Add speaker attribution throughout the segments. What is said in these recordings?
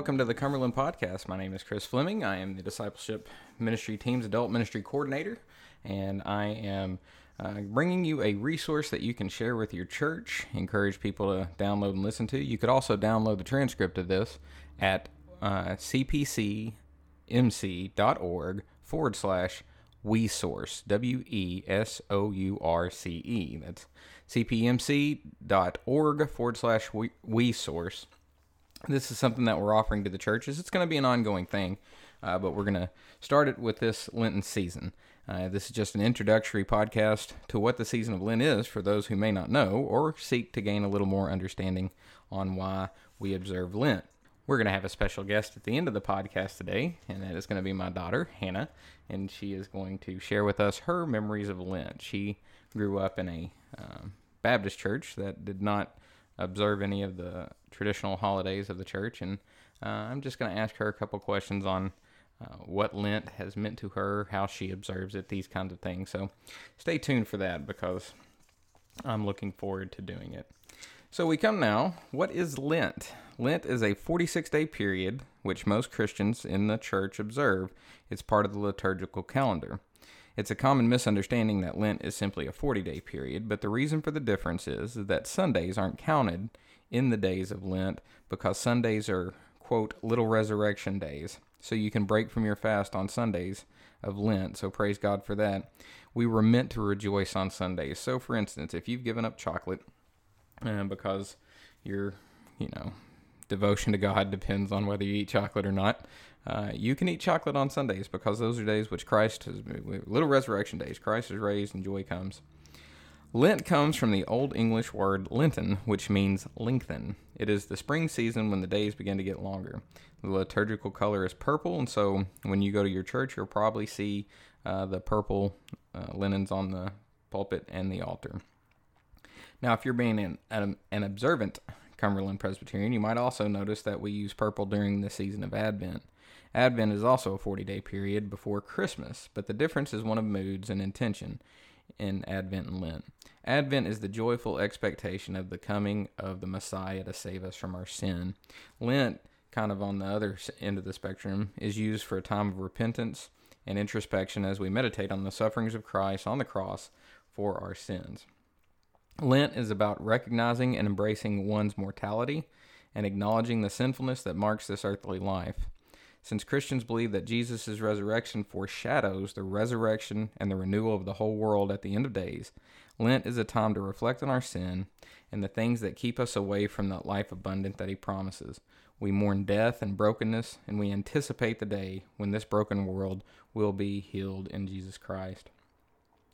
Speaker 1: welcome to the Cumberland Podcast. My name is Chris Fleming. I am the Discipleship Ministry Team's Adult Ministry Coordinator, and I am uh, bringing you a resource that you can share with your church, encourage people to download and listen to. You could also download the transcript of this at uh, cpcmc.org forward slash WeSource, W E S O U R C E. That's cpmc.org forward slash WeSource. This is something that we're offering to the churches. It's going to be an ongoing thing, uh, but we're going to start it with this Lenten season. Uh, this is just an introductory podcast to what the season of Lent is for those who may not know or seek to gain a little more understanding on why we observe Lent. We're going to have a special guest at the end of the podcast today, and that is going to be my daughter, Hannah, and she is going to share with us her memories of Lent. She grew up in a um, Baptist church that did not observe any of the traditional holidays of the church. And uh, I'm just going to ask her a couple questions on uh, what Lent has meant to her, how she observes it, these kinds of things. So stay tuned for that because I'm looking forward to doing it. So we come now. What is Lent? Lent is a 46 day period which most Christians in the church observe. It's part of the liturgical calendar. It's a common misunderstanding that Lent is simply a 40 day period, but the reason for the difference is that Sundays aren't counted in the days of Lent because Sundays are, quote, little resurrection days. So you can break from your fast on Sundays of Lent. So praise God for that. We were meant to rejoice on Sundays. So, for instance, if you've given up chocolate uh, because your, you know, devotion to God depends on whether you eat chocolate or not, uh, you can eat chocolate on Sundays because those are days which Christ has, little resurrection days. Christ is raised and joy comes. Lent comes from the Old English word Lenten, which means lengthen. It is the spring season when the days begin to get longer. The liturgical color is purple, and so when you go to your church, you'll probably see uh, the purple uh, linens on the pulpit and the altar. Now, if you're being an, an, an observant Cumberland Presbyterian, you might also notice that we use purple during the season of Advent. Advent is also a 40 day period before Christmas, but the difference is one of moods and intention in Advent and Lent. Advent is the joyful expectation of the coming of the Messiah to save us from our sin. Lent, kind of on the other end of the spectrum, is used for a time of repentance and introspection as we meditate on the sufferings of Christ on the cross for our sins. Lent is about recognizing and embracing one's mortality and acknowledging the sinfulness that marks this earthly life. Since Christians believe that Jesus' resurrection foreshadows the resurrection and the renewal of the whole world at the end of days, Lent is a time to reflect on our sin and the things that keep us away from that life abundant that He promises. We mourn death and brokenness, and we anticipate the day when this broken world will be healed in Jesus Christ.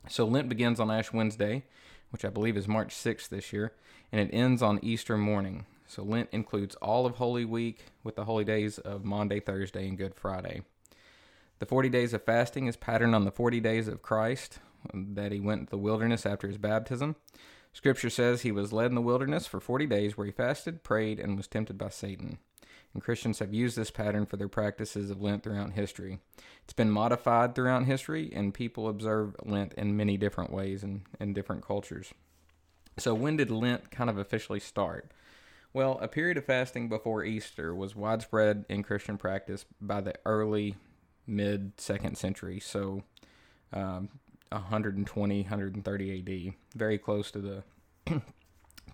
Speaker 1: So Lent begins on Ash Wednesday, which I believe is March 6th this year, and it ends on Easter morning. So Lent includes all of Holy Week with the holy days of Maundy, Thursday, and Good Friday. The 40 days of fasting is patterned on the 40 days of Christ that he went into the wilderness after his baptism. Scripture says he was led in the wilderness for 40 days where he fasted, prayed, and was tempted by Satan. And Christians have used this pattern for their practices of Lent throughout history. It's been modified throughout history, and people observe Lent in many different ways and in different cultures. So, when did Lent kind of officially start? Well, a period of fasting before Easter was widespread in Christian practice by the early mid second century, so um, 120, 130 AD, very close to the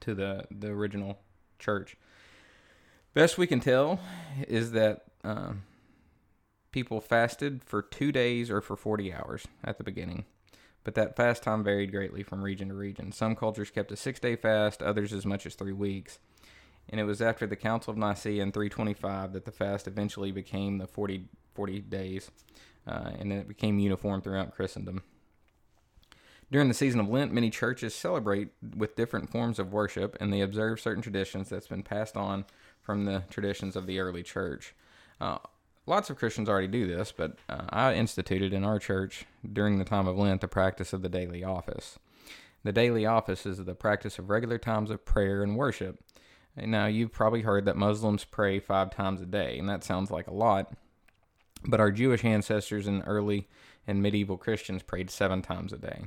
Speaker 1: to the the original church. Best we can tell is that um, people fasted for two days or for 40 hours at the beginning, but that fast time varied greatly from region to region. Some cultures kept a six day fast, others as much as three weeks and it was after the Council of Nicaea in 325 that the fast eventually became the 40, 40 days, uh, and then it became uniform throughout Christendom. During the season of Lent, many churches celebrate with different forms of worship, and they observe certain traditions that's been passed on from the traditions of the early church. Uh, lots of Christians already do this, but uh, I instituted in our church during the time of Lent the practice of the daily office. The daily office is the practice of regular times of prayer and worship. Now, you've probably heard that Muslims pray five times a day, and that sounds like a lot. But our Jewish ancestors and early and medieval Christians prayed seven times a day.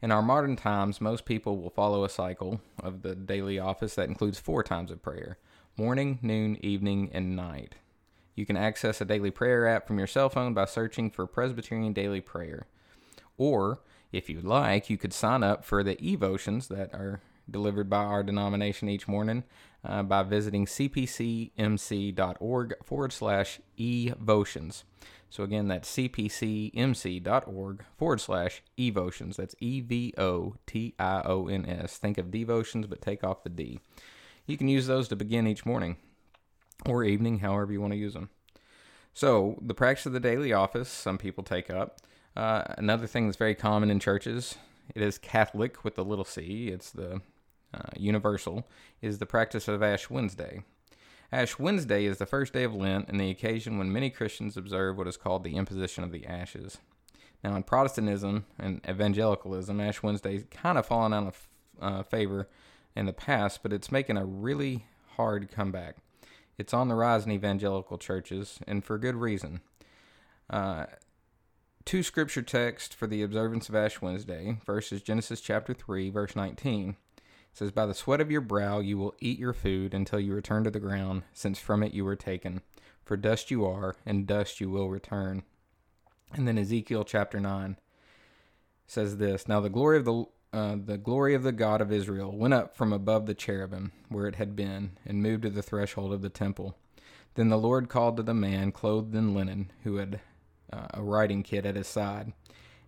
Speaker 1: In our modern times, most people will follow a cycle of the daily office that includes four times of prayer morning, noon, evening, and night. You can access a daily prayer app from your cell phone by searching for Presbyterian Daily Prayer. Or, if you'd like, you could sign up for the evotions that are delivered by our denomination each morning uh, by visiting cpcmc.org forward slash evotions. So again, that's cpcmc.org forward slash evotions. That's E V O T I O N S. Think of devotions, but take off the D. You can use those to begin each morning or evening, however you want to use them. So, the practice of the daily office, some people take up. Uh, another thing that's very common in churches, it is Catholic with the little c, it's the uh, universal, is the practice of Ash Wednesday. Ash Wednesday is the first day of Lent and the occasion when many Christians observe what is called the imposition of the ashes. Now, in Protestantism and evangelicalism, Ash Wednesday kind of fallen out of uh, favor in the past, but it's making a really hard comeback. It's on the rise in evangelical churches, and for good reason. Uh, two scripture texts for the observance of Ash Wednesday. First is Genesis chapter 3, verse 19. Says, By the sweat of your brow you will eat your food until you return to the ground, since from it you were taken. For dust you are, and dust you will return. And then Ezekiel chapter 9 says this Now the glory of the uh, the glory of the God of Israel went up from above the cherubim where it had been, and moved to the threshold of the temple. Then the Lord called to the man clothed in linen, who had uh, a writing kit at his side,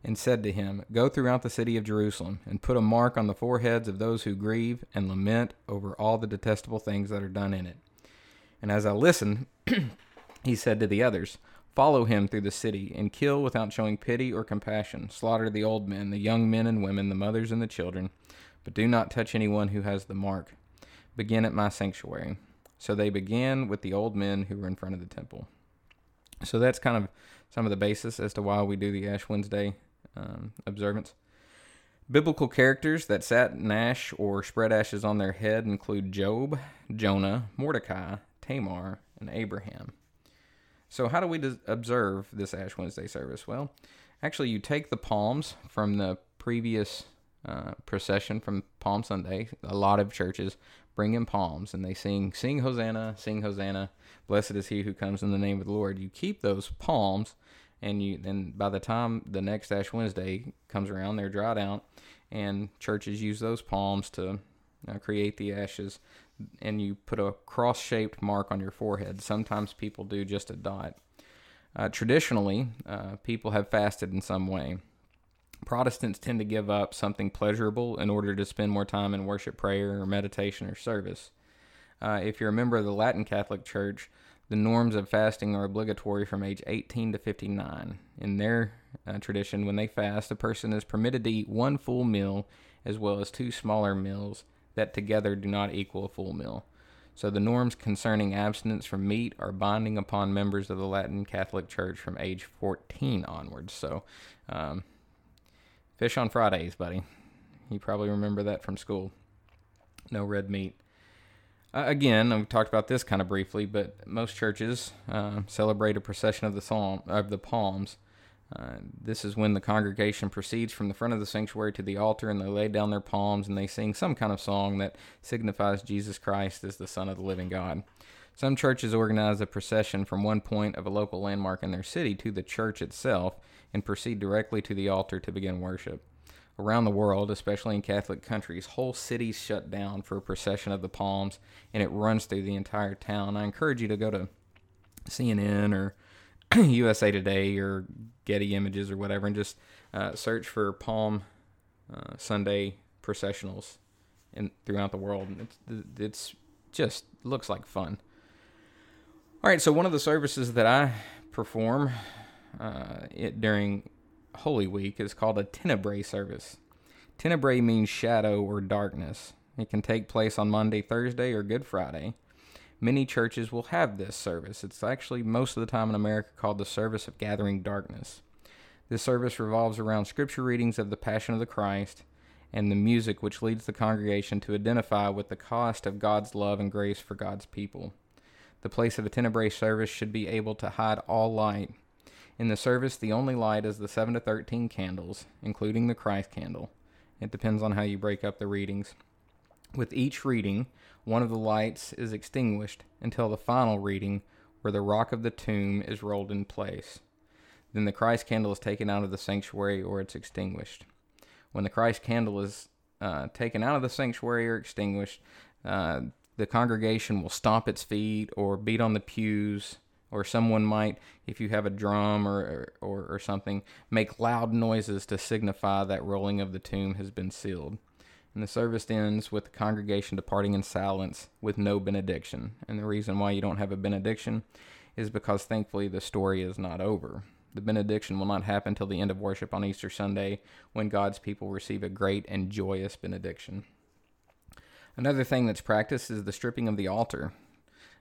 Speaker 1: and said to him, Go throughout the city of Jerusalem, and put a mark on the foreheads of those who grieve and lament over all the detestable things that are done in it. And as I listened, he said to the others, Follow him through the city, and kill without showing pity or compassion. Slaughter the old men, the young men and women, the mothers and the children, but do not touch anyone who has the mark. Begin at my sanctuary. So they began with the old men who were in front of the temple. So that's kind of some of the basis as to why we do the Ash Wednesday um, observance. Biblical characters that sat in ash or spread ashes on their head include Job, Jonah, Mordecai, Tamar, and Abraham. So, how do we observe this Ash Wednesday service? Well, actually, you take the palms from the previous uh, procession from Palm Sunday. A lot of churches bring in palms and they sing, Sing Hosanna, Sing Hosanna, Blessed is he who comes in the name of the Lord. You keep those palms, and you then by the time the next Ash Wednesday comes around, they're dried out, and churches use those palms to uh, create the ashes and you put a cross shaped mark on your forehead. Sometimes people do just a dot. Uh, traditionally, uh, people have fasted in some way. Protestants tend to give up something pleasurable in order to spend more time in worship, prayer, or meditation or service. Uh, if you're a member of the Latin Catholic Church, the norms of fasting are obligatory from age 18 to 59. In their uh, tradition, when they fast, a person is permitted to eat one full meal as well as two smaller meals that together do not equal a full meal. So the norms concerning abstinence from meat are binding upon members of the Latin Catholic Church from age 14 onwards. So, um, fish on Fridays, buddy. You probably remember that from school. No red meat. Uh, again, I've talked about this kind of briefly, but most churches uh, celebrate a procession of the psalm of the palms uh, this is when the congregation proceeds from the front of the sanctuary to the altar and they lay down their palms and they sing some kind of song that signifies Jesus Christ as the Son of the living God. Some churches organize a procession from one point of a local landmark in their city to the church itself and proceed directly to the altar to begin worship. Around the world, especially in Catholic countries, whole cities shut down for a procession of the palms and it runs through the entire town. I encourage you to go to CNN or USA Today or Getty Images or whatever, and just uh, search for Palm uh, Sunday processionals in throughout the world. And It's, it's just looks like fun. All right, so one of the services that I perform uh, it, during Holy Week is called a Tenebrae service. Tenebrae means shadow or darkness. It can take place on Monday, Thursday, or Good Friday many churches will have this service. It's actually most of the time in America called the Service of Gathering Darkness. This service revolves around scripture readings of the Passion of the Christ and the music which leads the congregation to identify with the cost of God's love and grace for God's people. The place of a tenebrae service should be able to hide all light. In the service, the only light is the 7 to 13 candles, including the Christ candle. It depends on how you break up the readings. With each reading, one of the lights is extinguished until the final reading, where the rock of the tomb is rolled in place. Then the Christ candle is taken out of the sanctuary or it's extinguished. When the Christ candle is uh, taken out of the sanctuary or extinguished, uh, the congregation will stomp its feet or beat on the pews, or someone might, if you have a drum or, or, or something, make loud noises to signify that rolling of the tomb has been sealed. And the service ends with the congregation departing in silence with no benediction. And the reason why you don't have a benediction is because thankfully the story is not over. The benediction will not happen till the end of worship on Easter Sunday when God's people receive a great and joyous benediction. Another thing that's practiced is the stripping of the altar.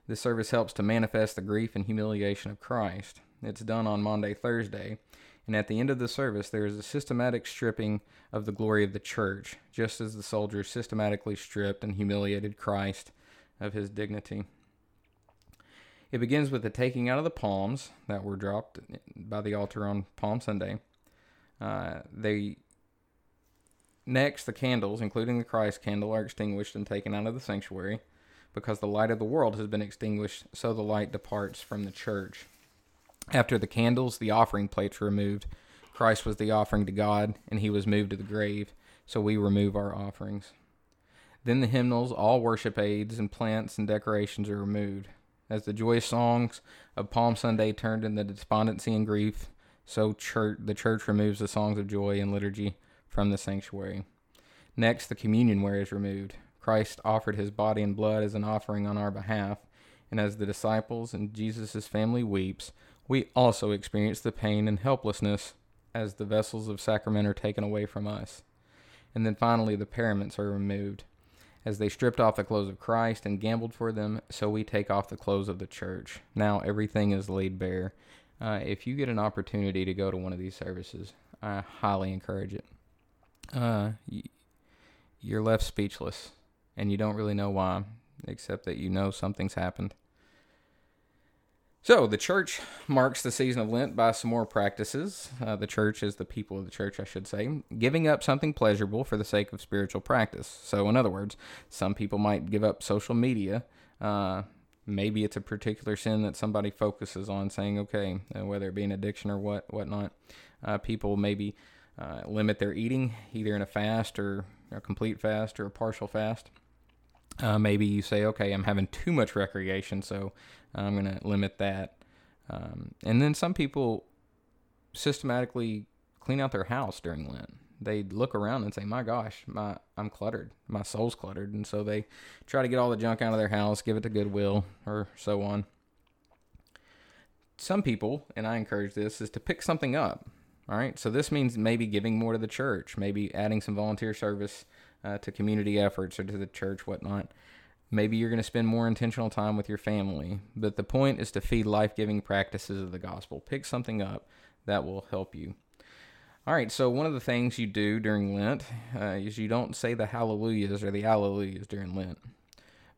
Speaker 1: This service helps to manifest the grief and humiliation of Christ. It's done on Maundy, Thursday, and at the end of the service there is a systematic stripping of the glory of the church, just as the soldiers systematically stripped and humiliated Christ of his dignity. It begins with the taking out of the palms that were dropped by the altar on Palm Sunday. Uh, they next the candles, including the Christ candle, are extinguished and taken out of the sanctuary, because the light of the world has been extinguished. So the light departs from the church. After the candles, the offering plates were removed. Christ was the offering to God, and he was moved to the grave. So we remove our offerings. Then the hymnals, all worship aids, and plants and decorations are removed. As the joyous songs of Palm Sunday turned into despondency and grief, so church, the church removes the songs of joy and liturgy from the sanctuary. Next, the communion ware is removed. Christ offered his body and blood as an offering on our behalf, and as the disciples and Jesus' family weeps, we also experience the pain and helplessness as the vessels of sacrament are taken away from us. And then finally, the paraments are removed. As they stripped off the clothes of Christ and gambled for them, so we take off the clothes of the church. Now everything is laid bare. Uh, if you get an opportunity to go to one of these services, I highly encourage it. Uh, you're left speechless, and you don't really know why, except that you know something's happened. So, the church marks the season of Lent by some more practices. Uh, the church is the people of the church, I should say, giving up something pleasurable for the sake of spiritual practice. So, in other words, some people might give up social media. Uh, maybe it's a particular sin that somebody focuses on, saying, okay, uh, whether it be an addiction or what whatnot. Uh, people maybe uh, limit their eating, either in a fast or a complete fast or a partial fast. Uh, maybe you say, okay, I'm having too much recreation, so I'm going to limit that. Um, and then some people systematically clean out their house during Lent. They look around and say, "My gosh, my I'm cluttered. My soul's cluttered," and so they try to get all the junk out of their house, give it to Goodwill, or so on. Some people, and I encourage this, is to pick something up. All right, so this means maybe giving more to the church, maybe adding some volunteer service uh, to community efforts or to the church, whatnot. Maybe you're going to spend more intentional time with your family, but the point is to feed life giving practices of the gospel. Pick something up that will help you. All right, so one of the things you do during Lent uh, is you don't say the hallelujahs or the alleluias during Lent.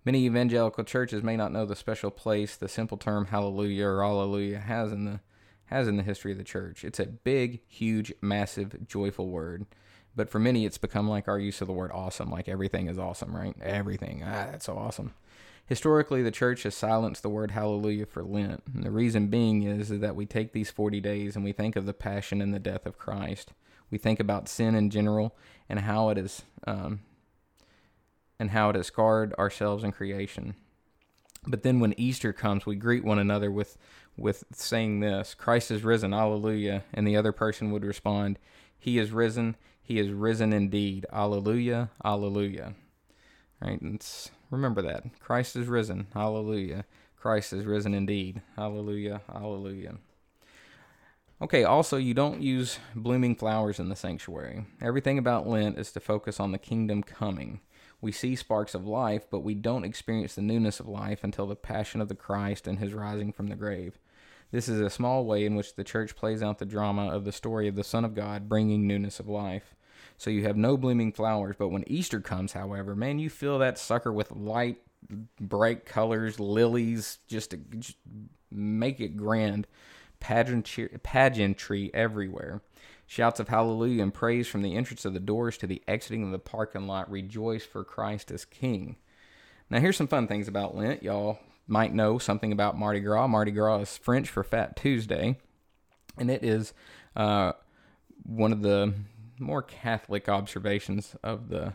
Speaker 1: Many evangelical churches may not know the special place the simple term hallelujah or alleluia has in the has in the history of the church. It's a big, huge, massive, joyful word. But for many, it's become like our use of the word awesome, like everything is awesome, right? Everything. Ah, that's so awesome. Historically, the church has silenced the word hallelujah for Lent. And the reason being is, that we take these 40 days and we think of the passion and the death of Christ. We think about sin in general and how it is um, and how it has scarred ourselves and creation. But then when Easter comes, we greet one another with with saying this, Christ is risen, hallelujah. and the other person would respond, He is risen, he is risen indeed. Alleluia, alleluia. Right? And remember that. Christ is risen. Hallelujah. Christ is risen indeed. Hallelujah, hallelujah. Okay, also, you don't use blooming flowers in the sanctuary. Everything about Lent is to focus on the kingdom coming. We see sparks of life, but we don't experience the newness of life until the passion of the Christ and his rising from the grave. This is a small way in which the church plays out the drama of the story of the Son of God bringing newness of life. So you have no blooming flowers, but when Easter comes, however, man, you fill that sucker with light, bright colors, lilies, just to just make it grand. Pageantry, pageantry everywhere. Shouts of hallelujah and praise from the entrance of the doors to the exiting of the parking lot. Rejoice for Christ as King. Now, here's some fun things about Lent. Y'all might know something about Mardi Gras. Mardi Gras is French for Fat Tuesday, and it is uh, one of the more Catholic observations of the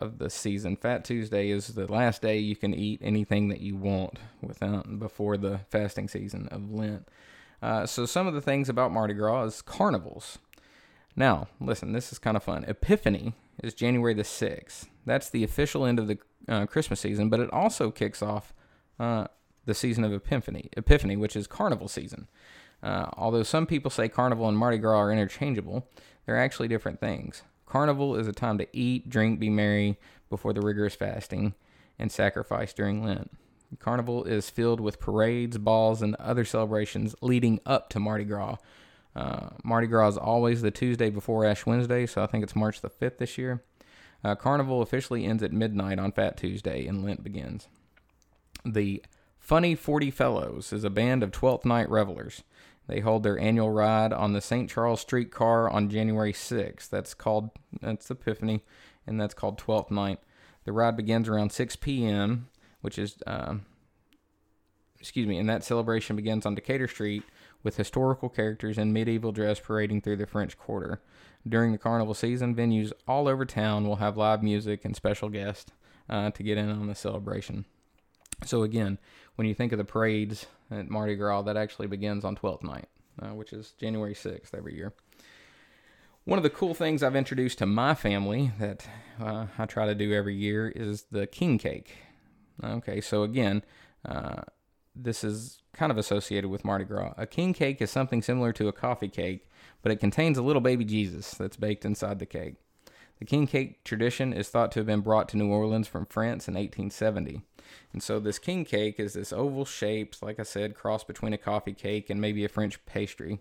Speaker 1: of the season. Fat Tuesday is the last day you can eat anything that you want without before the fasting season of Lent. Uh, so some of the things about Mardi Gras is carnivals. Now, listen, this is kind of fun. Epiphany is January the 6th. That's the official end of the uh, Christmas season, but it also kicks off uh, the season of Epiphany, Epiphany, which is carnival season. Uh, although some people say carnival and Mardi Gras are interchangeable, they're actually different things. Carnival is a time to eat, drink, be merry before the rigorous fasting and sacrifice during Lent. Carnival is filled with parades, balls, and other celebrations leading up to Mardi Gras. Uh, Mardi Gras is always the Tuesday before Ash Wednesday, so I think it's March the 5th this year. Uh, Carnival officially ends at midnight on Fat Tuesday, and Lent begins. The Funny 40 Fellows is a band of 12th night revelers. They hold their annual ride on the St. Charles streetcar on January 6th. That's called that's Epiphany, and that's called 12th night. The ride begins around 6 p.m., which is um, excuse me, and that celebration begins on Decatur Street with historical characters in medieval dress parading through the French Quarter. During the carnival season, venues all over town will have live music and special guests uh, to get in on the celebration. So again, when you think of the parades at Mardi Gras, that actually begins on 12th night, uh, which is January 6th every year. One of the cool things I've introduced to my family that uh, I try to do every year is the king cake. Okay, so again, uh, this is kind of associated with Mardi Gras. A king cake is something similar to a coffee cake, but it contains a little baby Jesus that's baked inside the cake. The king cake tradition is thought to have been brought to New Orleans from France in 1870. And so this king cake is this oval shape, like I said, cross between a coffee cake and maybe a French pastry.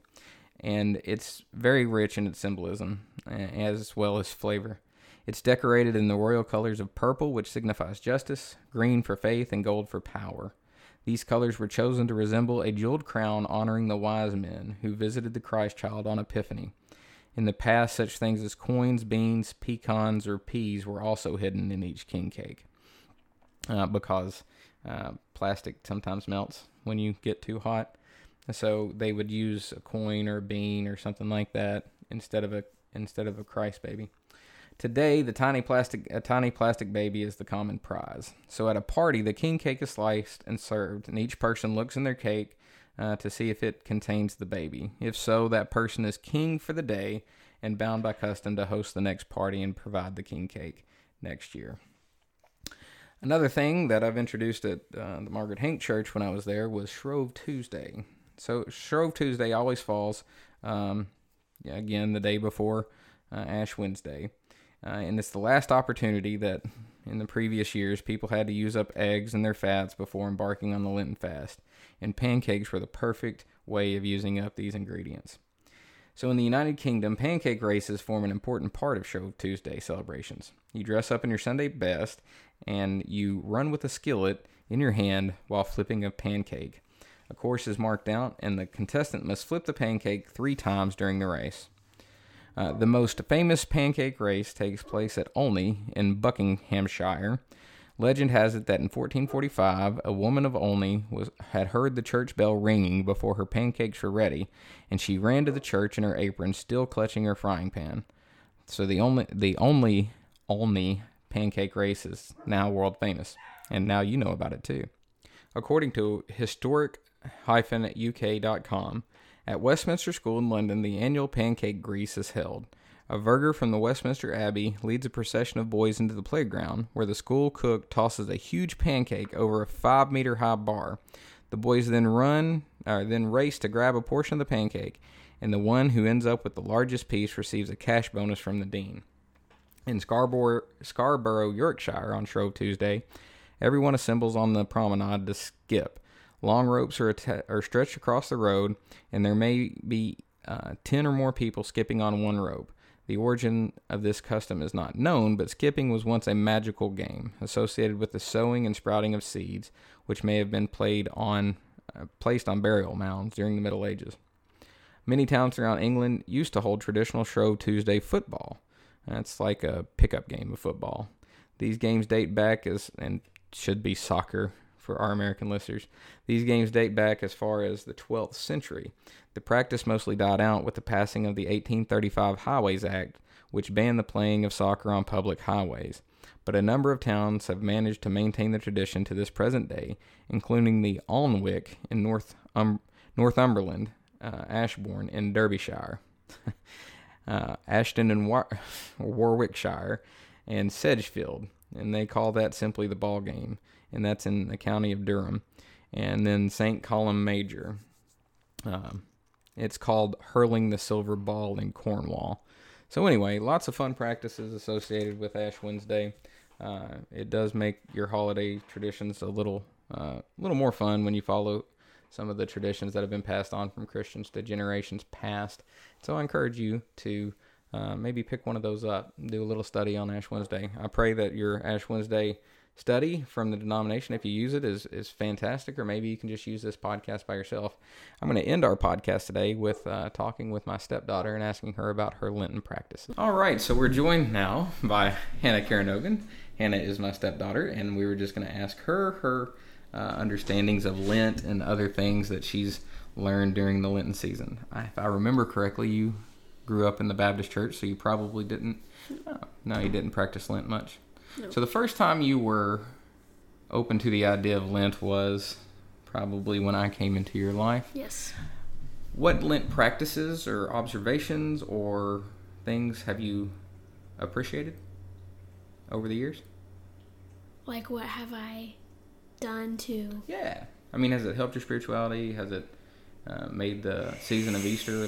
Speaker 1: And it's very rich in its symbolism as well as flavor. It's decorated in the royal colors of purple, which signifies justice, green for faith, and gold for power. These colors were chosen to resemble a jeweled crown honoring the wise men who visited the Christ child on Epiphany. In the past, such things as coins, beans, pecans, or peas were also hidden in each king cake uh, because uh, plastic sometimes melts when you get too hot. So they would use a coin or a bean or something like that instead of a instead of a Christ baby. Today, the tiny plastic a tiny plastic baby is the common prize. So at a party, the king cake is sliced and served, and each person looks in their cake uh, to see if it contains the baby. If so, that person is king for the day and bound by custom to host the next party and provide the king cake next year. Another thing that I've introduced at uh, the Margaret Hank Church when I was there was Shrove Tuesday. So Shrove Tuesday always falls, um, again, the day before uh, Ash Wednesday. Uh, and it's the last opportunity that in the previous years people had to use up eggs and their fats before embarking on the Lenten fast. And pancakes were the perfect way of using up these ingredients. So, in the United Kingdom, pancake races form an important part of Shrove Tuesday celebrations. You dress up in your Sunday best and you run with a skillet in your hand while flipping a pancake. A course is marked out, and the contestant must flip the pancake three times during the race. Uh, the most famous pancake race takes place at Olney in Buckinghamshire. Legend has it that in 1445, a woman of Olney was, had heard the church bell ringing before her pancakes were ready, and she ran to the church in her apron, still clutching her frying pan. So the only the only Olney pancake race is now world famous, and now you know about it too. According to historic-uk.com, at Westminster School in London, the annual pancake grease is held. A verger from the Westminster Abbey leads a procession of boys into the playground, where the school cook tosses a huge pancake over a five meter high bar. The boys then run, or then race to grab a portion of the pancake, and the one who ends up with the largest piece receives a cash bonus from the dean. In Scarborough, Scarborough Yorkshire, on Shrove Tuesday, everyone assembles on the promenade to skip. Long ropes are, att- are stretched across the road, and there may be uh, 10 or more people skipping on one rope. The origin of this custom is not known, but skipping was once a magical game associated with the sowing and sprouting of seeds, which may have been played on, uh, placed on burial mounds during the Middle Ages. Many towns around England used to hold traditional Shrove Tuesday football. That's like a pickup game of football. These games date back as and should be soccer for our American listeners. These games date back as far as the 12th century. The practice mostly died out with the passing of the 1835 Highways Act, which banned the playing of soccer on public highways. But a number of towns have managed to maintain the tradition to this present day, including the Alnwick in North um, Northumberland, uh, Ashbourne in Derbyshire, uh, Ashton in War- Warwickshire, and Sedgefield, and they call that simply the ball game, and that's in the county of Durham, and then St. Columb Major. Um, it's called hurling the silver ball in Cornwall. So anyway, lots of fun practices associated with Ash Wednesday. Uh, it does make your holiday traditions a little, uh, little more fun when you follow some of the traditions that have been passed on from Christians to generations past. So I encourage you to uh, maybe pick one of those up, do a little study on Ash Wednesday. I pray that your Ash Wednesday study from the denomination, if you use it, is is fantastic, or maybe you can just use this podcast by yourself. I'm going to end our podcast today with uh, talking with my stepdaughter and asking her about her Lenten practices. All right, so we're joined now by Hannah Caranogan. Hannah is my stepdaughter, and we were just going to ask her her uh, understandings of Lent and other things that she's learned during the Lenten season. I, if I remember correctly, you grew up in the Baptist church, so you probably didn't. Oh, no, you didn't practice Lent much. No. So the first time you were open to the idea of Lent was probably when I came into your life.
Speaker 2: Yes.
Speaker 1: What Lent practices or observations or things have you appreciated over the years?
Speaker 2: Like what have I done to?
Speaker 1: Yeah. I mean, has it helped your spirituality? Has it uh, made the season of Easter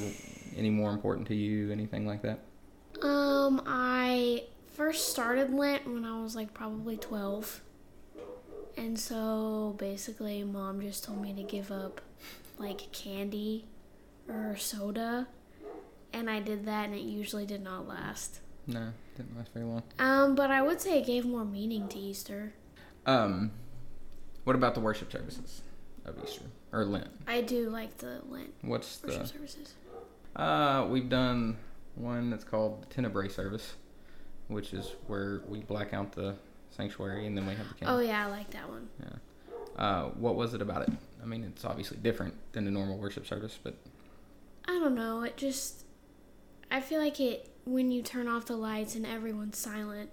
Speaker 1: any more important to you? Anything like that?
Speaker 2: Um, I first started Lent when I was like probably 12. And so basically, mom just told me to give up like candy or soda. And I did that, and it usually did not last.
Speaker 1: No, didn't last very long.
Speaker 2: Um, but I would say it gave more meaning to Easter.
Speaker 1: Um, what about the worship services of Easter or Lent?
Speaker 2: I do like the Lent.
Speaker 1: What's
Speaker 2: worship
Speaker 1: the
Speaker 2: services?
Speaker 1: Uh, we've done one that's called the Tenebrae service, which is where we black out the sanctuary and then we have the candle.
Speaker 2: Oh yeah, I like that one.
Speaker 1: Yeah. Uh, what was it about it? I mean, it's obviously different than the normal worship service, but
Speaker 2: I don't know. It just I feel like it when you turn off the lights and everyone's silent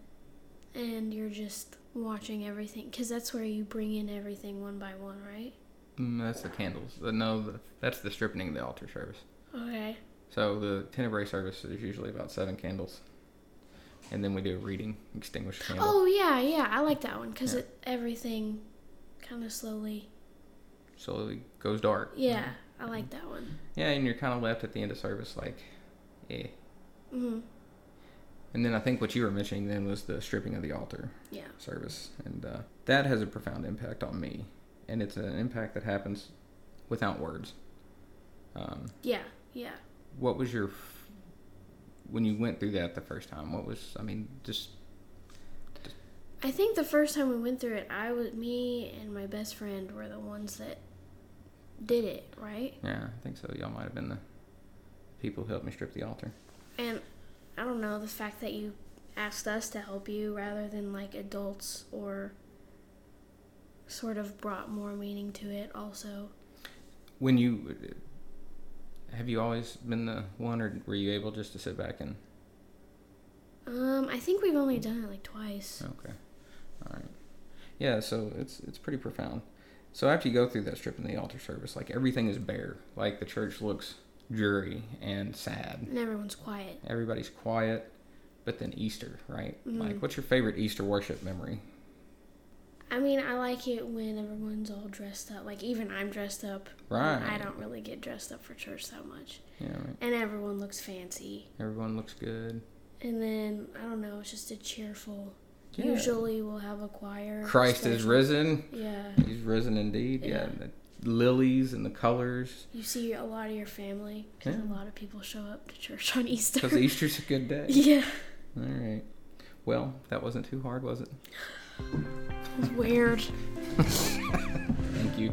Speaker 2: and you're just watching everything because that's where you bring in everything one by one, right?
Speaker 1: Mm, that's the candles. Uh, no, the, that's the stripping of the altar service.
Speaker 2: Okay.
Speaker 1: So the Tenebrae service is usually about seven candles, and then we do a reading, extinguish the candle.
Speaker 2: Oh yeah, yeah, I like that one because yeah. it everything kind of slowly.
Speaker 1: Slowly goes dark.
Speaker 2: Yeah, I like that one.
Speaker 1: Yeah, and you're kind of left at the end of service like, yeah.
Speaker 2: Mhm.
Speaker 1: And then I think what you were mentioning then was the stripping of the altar
Speaker 2: yeah.
Speaker 1: service, and uh, that has a profound impact on me, and it's an impact that happens without words. Um,
Speaker 2: yeah, yeah.
Speaker 1: What was your when you went through that the first time? What was I mean, just,
Speaker 2: just. I think the first time we went through it, I was me and my best friend were the ones that did it, right?
Speaker 1: Yeah, I think so. Y'all might have been the people who helped me strip the altar.
Speaker 2: And I don't know, the fact that you asked us to help you rather than like adults or sort of brought more meaning to it also.
Speaker 1: When you have you always been the one or were you able just to sit back and
Speaker 2: um I think we've only done it like twice.
Speaker 1: Okay. All right. Yeah, so it's it's pretty profound. So after you go through that strip in the altar service, like everything is bare. Like the church looks dreary and sad.
Speaker 2: And everyone's quiet.
Speaker 1: Everybody's quiet. But then Easter, right? Mm-hmm. Like, what's your favorite Easter worship memory?
Speaker 2: I mean, I like it when everyone's all dressed up. Like, even I'm dressed up.
Speaker 1: Right.
Speaker 2: I don't really get dressed up for church that much.
Speaker 1: Yeah, right.
Speaker 2: And everyone looks fancy.
Speaker 1: Everyone looks good.
Speaker 2: And then, I don't know, it's just a cheerful. Yeah. Usually we'll have a choir.
Speaker 1: Christ is risen.
Speaker 2: Yeah.
Speaker 1: He's risen indeed. Yeah. yeah The lilies and the colors.
Speaker 2: You see a lot of your family because yeah. a lot of people show up to church on Easter.
Speaker 1: Because Easter's a good day.
Speaker 2: Yeah.
Speaker 1: All right. Well, that wasn't too hard, was it?
Speaker 2: It was weird.
Speaker 1: Thank you.